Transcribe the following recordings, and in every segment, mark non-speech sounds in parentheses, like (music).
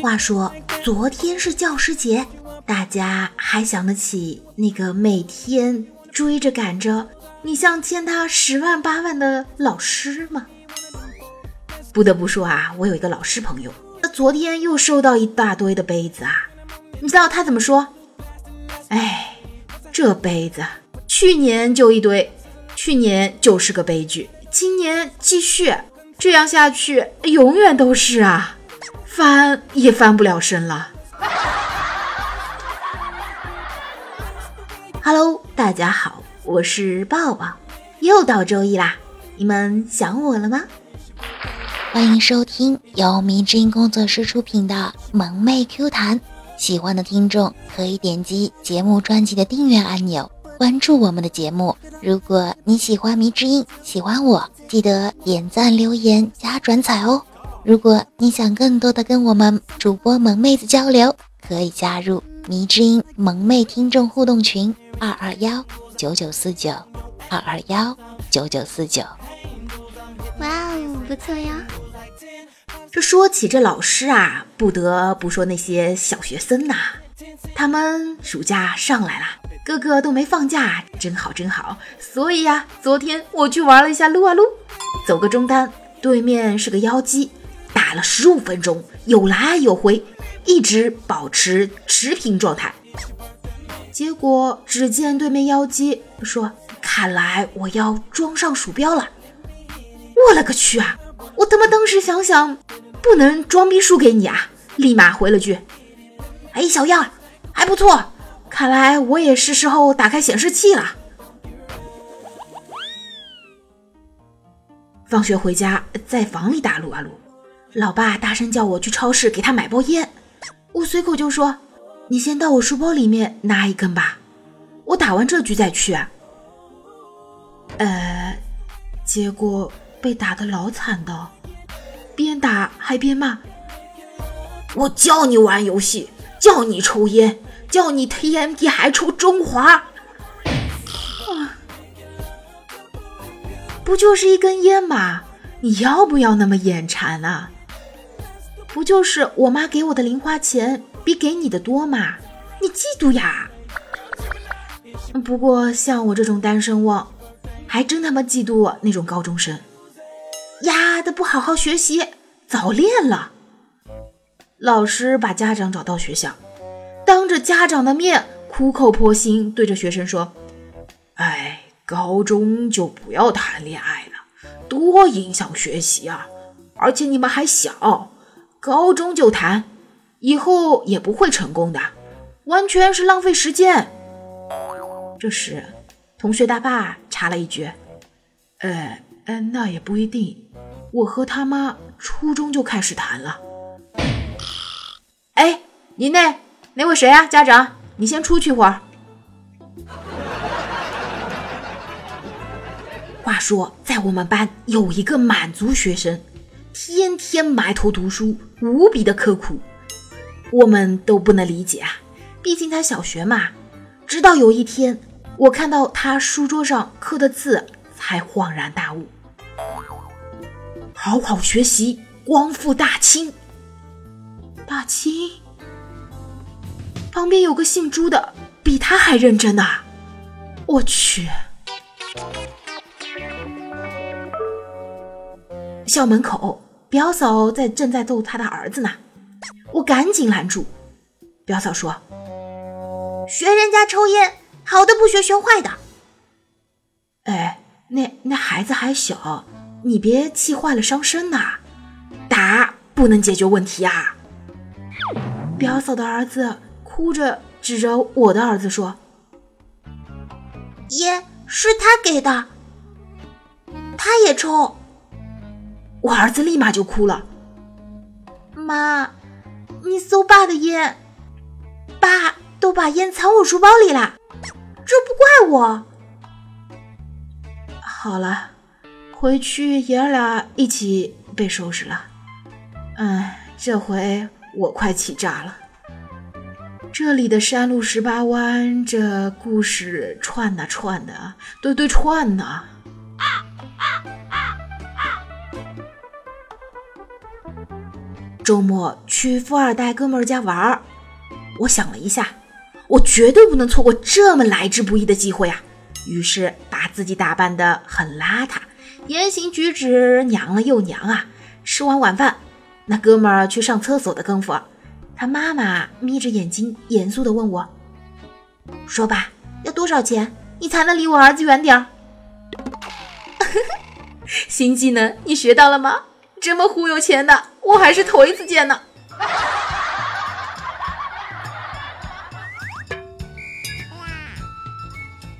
话说昨天是教师节，大家还想得起那个每天追着赶着你像欠他十万八万的老师吗？不得不说啊，我有一个老师朋友，他昨天又收到一大堆的杯子啊，你知道他怎么说？哎，这杯子去年就一堆，去年就是个悲剧，今年继续这样下去，永远都是啊。翻也翻不了身了。Hello，大家好，我是抱抱，又到周一啦，你们想我了吗？欢迎收听由迷之音工作室出品的《萌妹 Q 弹》，喜欢的听众可以点击节目专辑的订阅按钮，关注我们的节目。如果你喜欢迷之音，喜欢我，记得点赞、留言、加转采哦。如果你想更多的跟我们主播萌妹子交流，可以加入迷之音萌妹听众互动群二二幺九九四九二二幺九九四九。哇哦，不错呀！这说起这老师啊，不得不说那些小学生呐，他们暑假上来了，个个都没放假，真好真好。所以呀，昨天我去玩了一下撸啊撸，走个中单，对面是个妖姬。打了十五分钟，有来有回，一直保持持平状态。结果只见对面妖姬说：“看来我要装上鼠标了。”我勒个去啊！我他妈当时想想，不能装逼输给你啊！立马回了句：“哎，小样，还不错。看来我也是时候打开显示器了。”放学回家，在房里打撸啊撸。老爸大声叫我去超市给他买包烟，我随口就说：“你先到我书包里面拿一根吧，我打完这局再去。”呃，结果被打的老惨的，边打还边骂：“我叫你玩游戏，叫你抽烟，叫你 TMT 还抽中华，啊，不就是一根烟吗？你要不要那么眼馋啊？”不就是我妈给我的零花钱比给你的多吗？你嫉妒呀？不过像我这种单身汪，还真他妈嫉妒那种高中生，丫的不好好学习，早恋了。老师把家长找到学校，当着家长的面苦口婆心对着学生说：“哎，高中就不要谈恋爱了，多影响学习啊！而且你们还小。”高中就谈，以后也不会成功的，完全是浪费时间。这时，同学大爸插了一句：“呃，嗯，那也不一定。我和他妈初中就开始谈了。”哎，你那那位谁啊？家长，你先出去会儿。话说，在我们班有一个满族学生。天天埋头读书，无比的刻苦，我们都不能理解啊。毕竟他小学嘛。直到有一天，我看到他书桌上刻的字，才恍然大悟：好好学习，光复大清。大清？旁边有个姓朱的，比他还认真呐！我去。校门口，表嫂在正在逗她的儿子呢，我赶紧拦住。表嫂说：“学人家抽烟，好的不学，学坏的。”哎，那那孩子还小，你别气坏了伤身呐。打不能解决问题啊。表嫂的儿子哭着指着我的儿子说：“烟是他给的，他也抽。”我儿子立马就哭了，妈，你搜爸的烟，爸都把烟藏我书包里了，这不怪我。好了，回去爷儿俩一起被收拾了。哎，这回我快气炸了。这里的山路十八弯，这故事串呐串的，对对串呐。周末去富二代哥们儿家玩儿。我想了一下，我绝对不能错过这么来之不易的机会啊！于是把自己打扮得很邋遢，言行举止娘了又娘啊！吃完晚饭，那哥们儿去上厕所的功夫，他妈妈眯着眼睛，严肃地问我：“说吧，要多少钱，你才能离我儿子远点儿？”新技能你学到了吗？这么忽悠钱的，我还是头一次见呢。(laughs)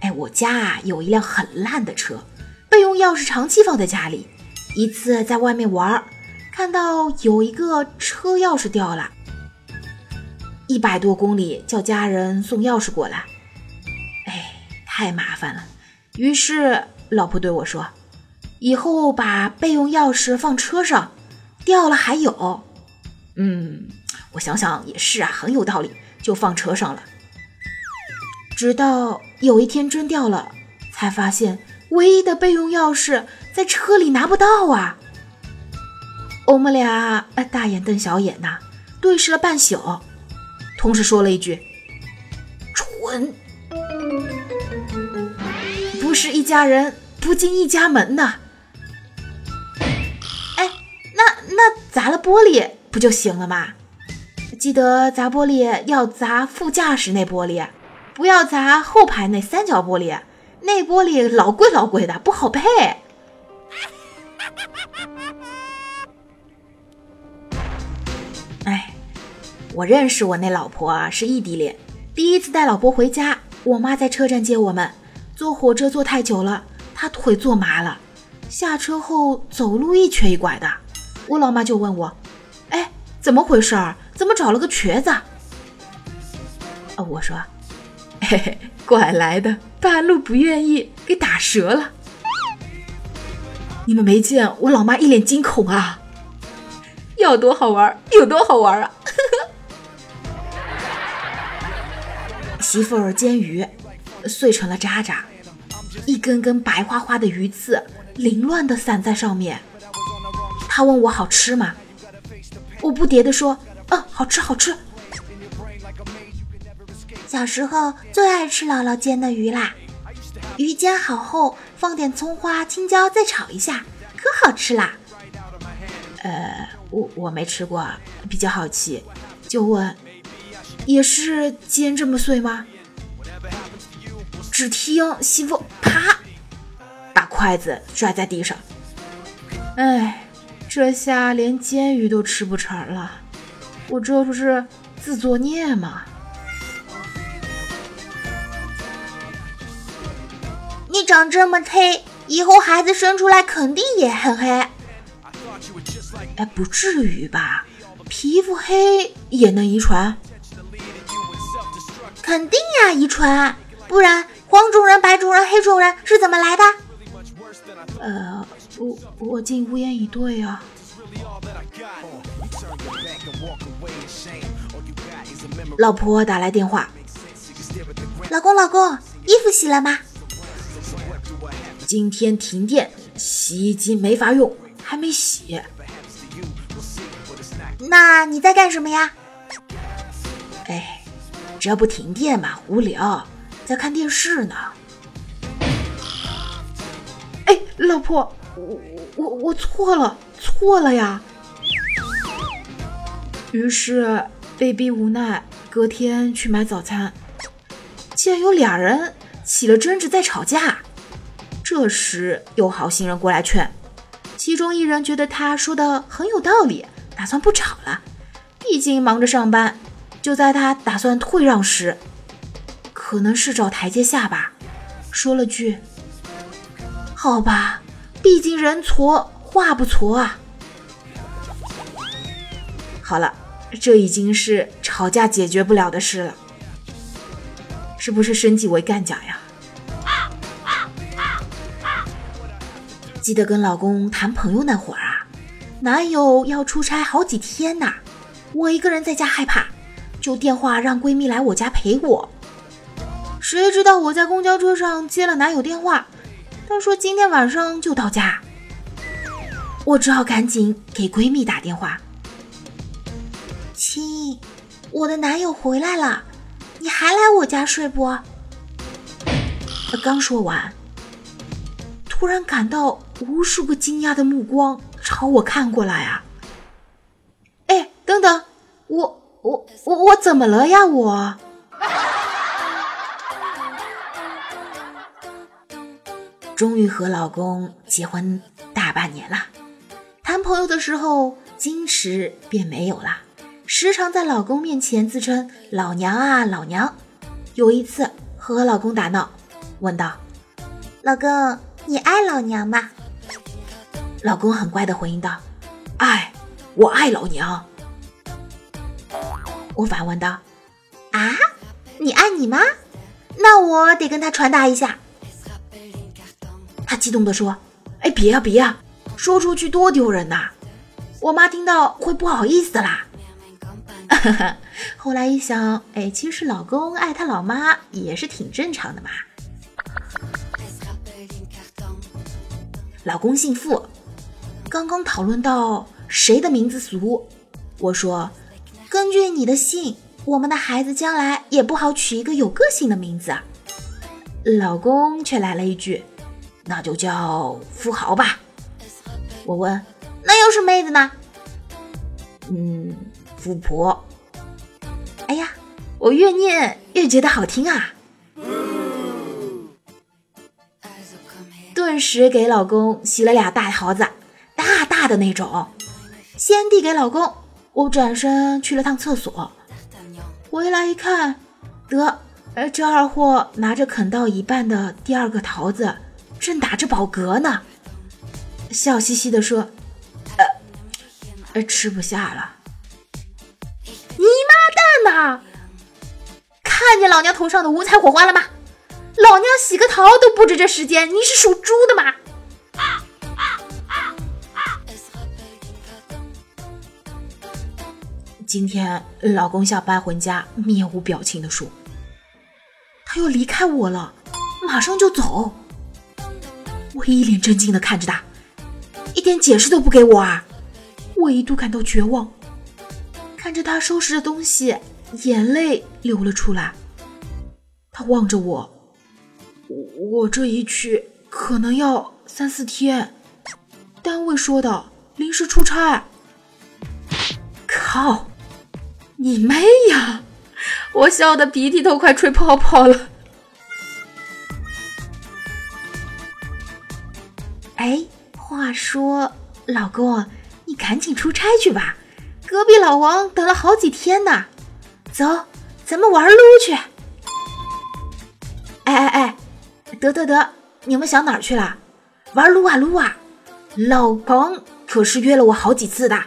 哎，我家啊有一辆很烂的车，备用钥匙长期放在家里。一次在外面玩，看到有一个车钥匙掉了，一百多公里叫家人送钥匙过来，哎，太麻烦了。于是老婆对我说。以后把备用钥匙放车上，掉了还有。嗯，我想想也是啊，很有道理，就放车上了。直到有一天真掉了，才发现唯一的备用钥匙在车里拿不到啊！我们俩大眼瞪小眼呐，对视了半宿，同时说了一句：“蠢，不是一家人不进一家门呐。”砸了玻璃不就行了吗？记得砸玻璃要砸副驾驶那玻璃，不要砸后排那三角玻璃，那玻璃老贵老贵的，不好配。哎，我认识我那老婆啊，是异地恋，第一次带老婆回家，我妈在车站接我们，坐火车坐太久了，她腿坐麻了，下车后走路一瘸一拐的。我老妈就问我：“哎，怎么回事儿？怎么找了个瘸子？”啊，我说：“嘿嘿，拐来的，半路不愿意，给打折了。”你们没见我老妈一脸惊恐啊？要多好玩有多好玩啊！(laughs) 媳妇儿煎鱼，碎成了渣渣，一根根白花花的鱼刺凌乱的散在上面。他问我好吃吗？我不迭地说：“嗯，好吃，好吃。”小时候最爱吃姥姥煎的鱼啦，鱼煎好后放点葱花、青椒，再炒一下，可好吃啦。呃，我我没吃过，比较好奇，就问：也是煎这么碎吗？只听媳妇啪，把筷子摔在地上。哎。这下连煎鱼都吃不成了，我这不是自作孽吗？你长这么黑，以后孩子生出来肯定也很黑。哎，不至于吧？皮肤黑也能遗传？肯定呀，遗传，不然黄种人、白种人、黑种人是怎么来的？呃。我我竟无言以对啊！老婆打来电话，老公老公，衣服洗了吗？今天停电，洗衣机没法用，还没洗。那你在干什么呀？哎，这不停电嘛，无聊，在看电视呢。哎，老婆。我我我错了，错了呀！于是被逼无奈，隔天去买早餐，见有俩人起了争执，在吵架。这时有好心人过来劝，其中一人觉得他说的很有道理，打算不吵了，毕竟忙着上班。就在他打算退让时，可能是找台阶下吧，说了句：“好吧。”毕竟人矬话不矬啊！好了，这已经是吵架解决不了的事了，是不是升级为干架呀？记得跟老公谈朋友那会儿啊，男友要出差好几天呐，我一个人在家害怕，就电话让闺蜜来我家陪我。谁知道我在公交车上接了男友电话。她说今天晚上就到家，我只好赶紧给闺蜜打电话。亲，我的男友回来了，你还来我家睡不？刚说完，突然感到无数个惊讶的目光朝我看过来啊！哎，等等，我我我我怎么了呀？我终于和老公结婚大半年了，谈朋友的时候矜持便没有了，时常在老公面前自称老娘啊老娘。有一次和老公打闹。问道：“老公，你爱老娘吗？”老公很乖的回应道：“爱，我爱老娘。”我反问道：“啊，你爱你妈？那我得跟他传达一下。”他激动的说：“哎，别呀别呀，说出去多丢人呐！我妈听到会不好意思啦。” (laughs) 后来一想，哎，其实老公爱他老妈也是挺正常的嘛。老公姓傅，刚刚讨论到谁的名字俗，我说，根据你的姓，我们的孩子将来也不好取一个有个性的名字。老公却来了一句，那就叫富豪吧。我问，那要是妹子呢？嗯，富婆。哎呀，我越念越觉得好听啊。顿时给老公洗了俩大桃子，大大的那种，先递给老公。我转身去了趟厕所，回来一看，得，这二货拿着啃到一半的第二个桃子，正打着饱嗝呢，笑嘻嘻的说：“呃，吃不下了。”你妈蛋呐！看见老娘头上的五彩火花了吗？老娘洗个头都不止这时间，你是属猪的吗？今天老公下班回家，面无表情的说：“他要离开我了，马上就走。”我一脸震惊的看着他，一点解释都不给我啊！我一度感到绝望，看着他收拾着东西，眼泪流了出来。他望着我。我这一去可能要三四天，单位说的临时出差。靠，你妹呀！我笑得鼻涕都快吹泡泡了。哎，话说，老公，你赶紧出差去吧，隔壁老王等了好几天呢。走，咱们玩撸去。哎哎哎！得得得，你们想哪儿去了？玩撸啊撸啊！老彭可是约了我好几次的。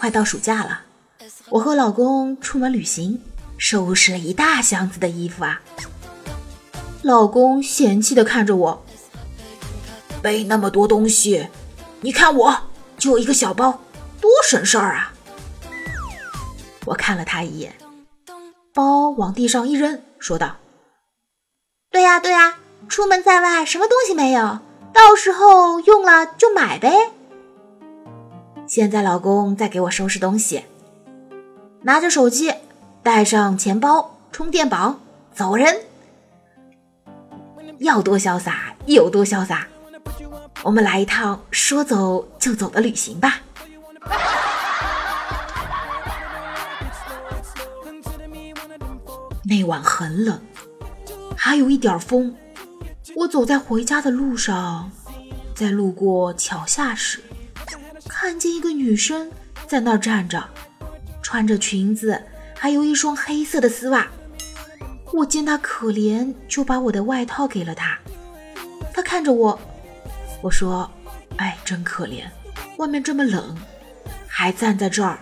快到暑假了，我和老公出门旅行，收拾了一大箱子的衣服啊。老公嫌弃的看着我，背那么多东西，你看我就一个小包，多省事儿啊！我看了他一眼，包往地上一扔，说道：“对呀，对呀，出门在外什么东西没有，到时候用了就买呗。”现在老公在给我收拾东西，拿着手机，带上钱包、充电宝，走人，要多潇洒有多潇洒。我们来一趟说走就走的旅行吧。(laughs) 那晚很冷，还有一点风。我走在回家的路上，在路过桥下时，看见一个女生在那儿站着，穿着裙子，还有一双黑色的丝袜。我见他可怜，就把我的外套给了他。他看着我，我说：“哎，真可怜，外面这么冷，还站在这儿，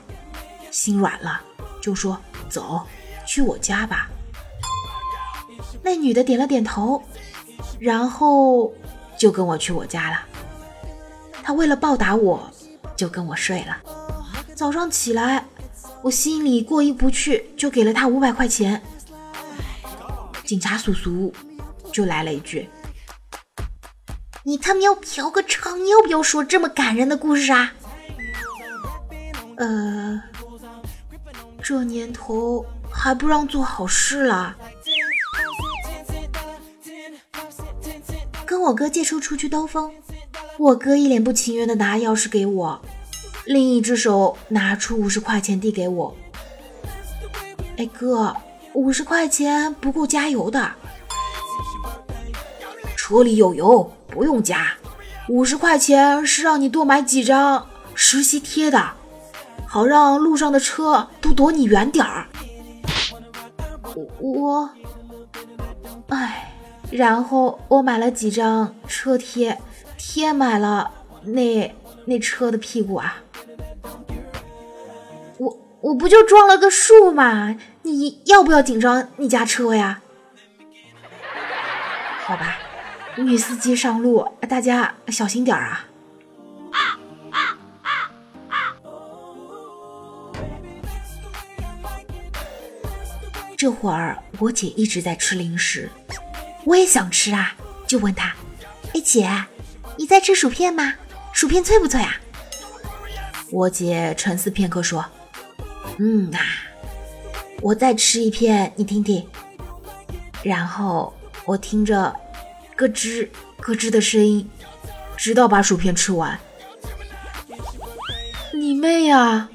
心软了，就说走，去我家吧。”那女的点了点头，然后就跟我去我家了。她为了报答我，就跟我睡了。早上起来，我心里过意不去，就给了他五百块钱。警察叔叔就来了一句：“你他喵嫖个娼，你要不要说这么感人的故事啊？呃，这年头还不让做好事了。跟我哥借车出去兜风，我哥一脸不情愿的拿钥匙给我，另一只手拿出五十块钱递给我。哎哥，五十块钱不够加油的。车里有油，不用加。五十块钱是让你多买几张实习贴的，好让路上的车都躲你远点儿。我，哎，然后我买了几张车贴，贴满了那那车的屁股啊。我不就撞了个树嘛？你要不要紧张你家车呀？好吧。女司机上路，大家小心点啊！这会儿我姐一直在吃零食，我也想吃啊，就问她：“哎姐，你在吃薯片吗？薯片脆不脆啊？”我姐沉思片刻说：“嗯啊，我再吃一片，你听听。”然后我听着。咯吱咯吱的声音，直到把薯片吃完。你妹呀！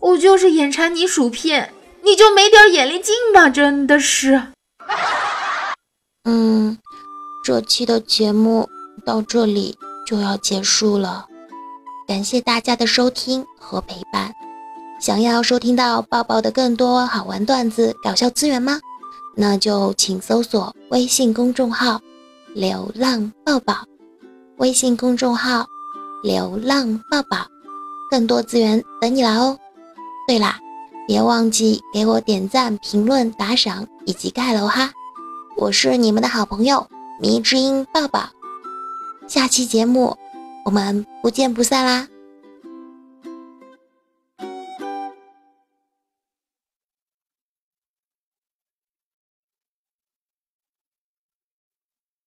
我就是眼馋你薯片，你就没点眼力劲吧？真的是。嗯，这期的节目到这里就要结束了，感谢大家的收听和陪伴。想要收听到抱抱的更多好玩段子、搞笑资源吗？那就请搜索微信公众号。流浪抱抱，微信公众号“流浪抱抱”，更多资源等你来哦。对啦，别忘记给我点赞、评论、打赏以及盖楼哈！我是你们的好朋友迷之音抱抱，下期节目我们不见不散啦！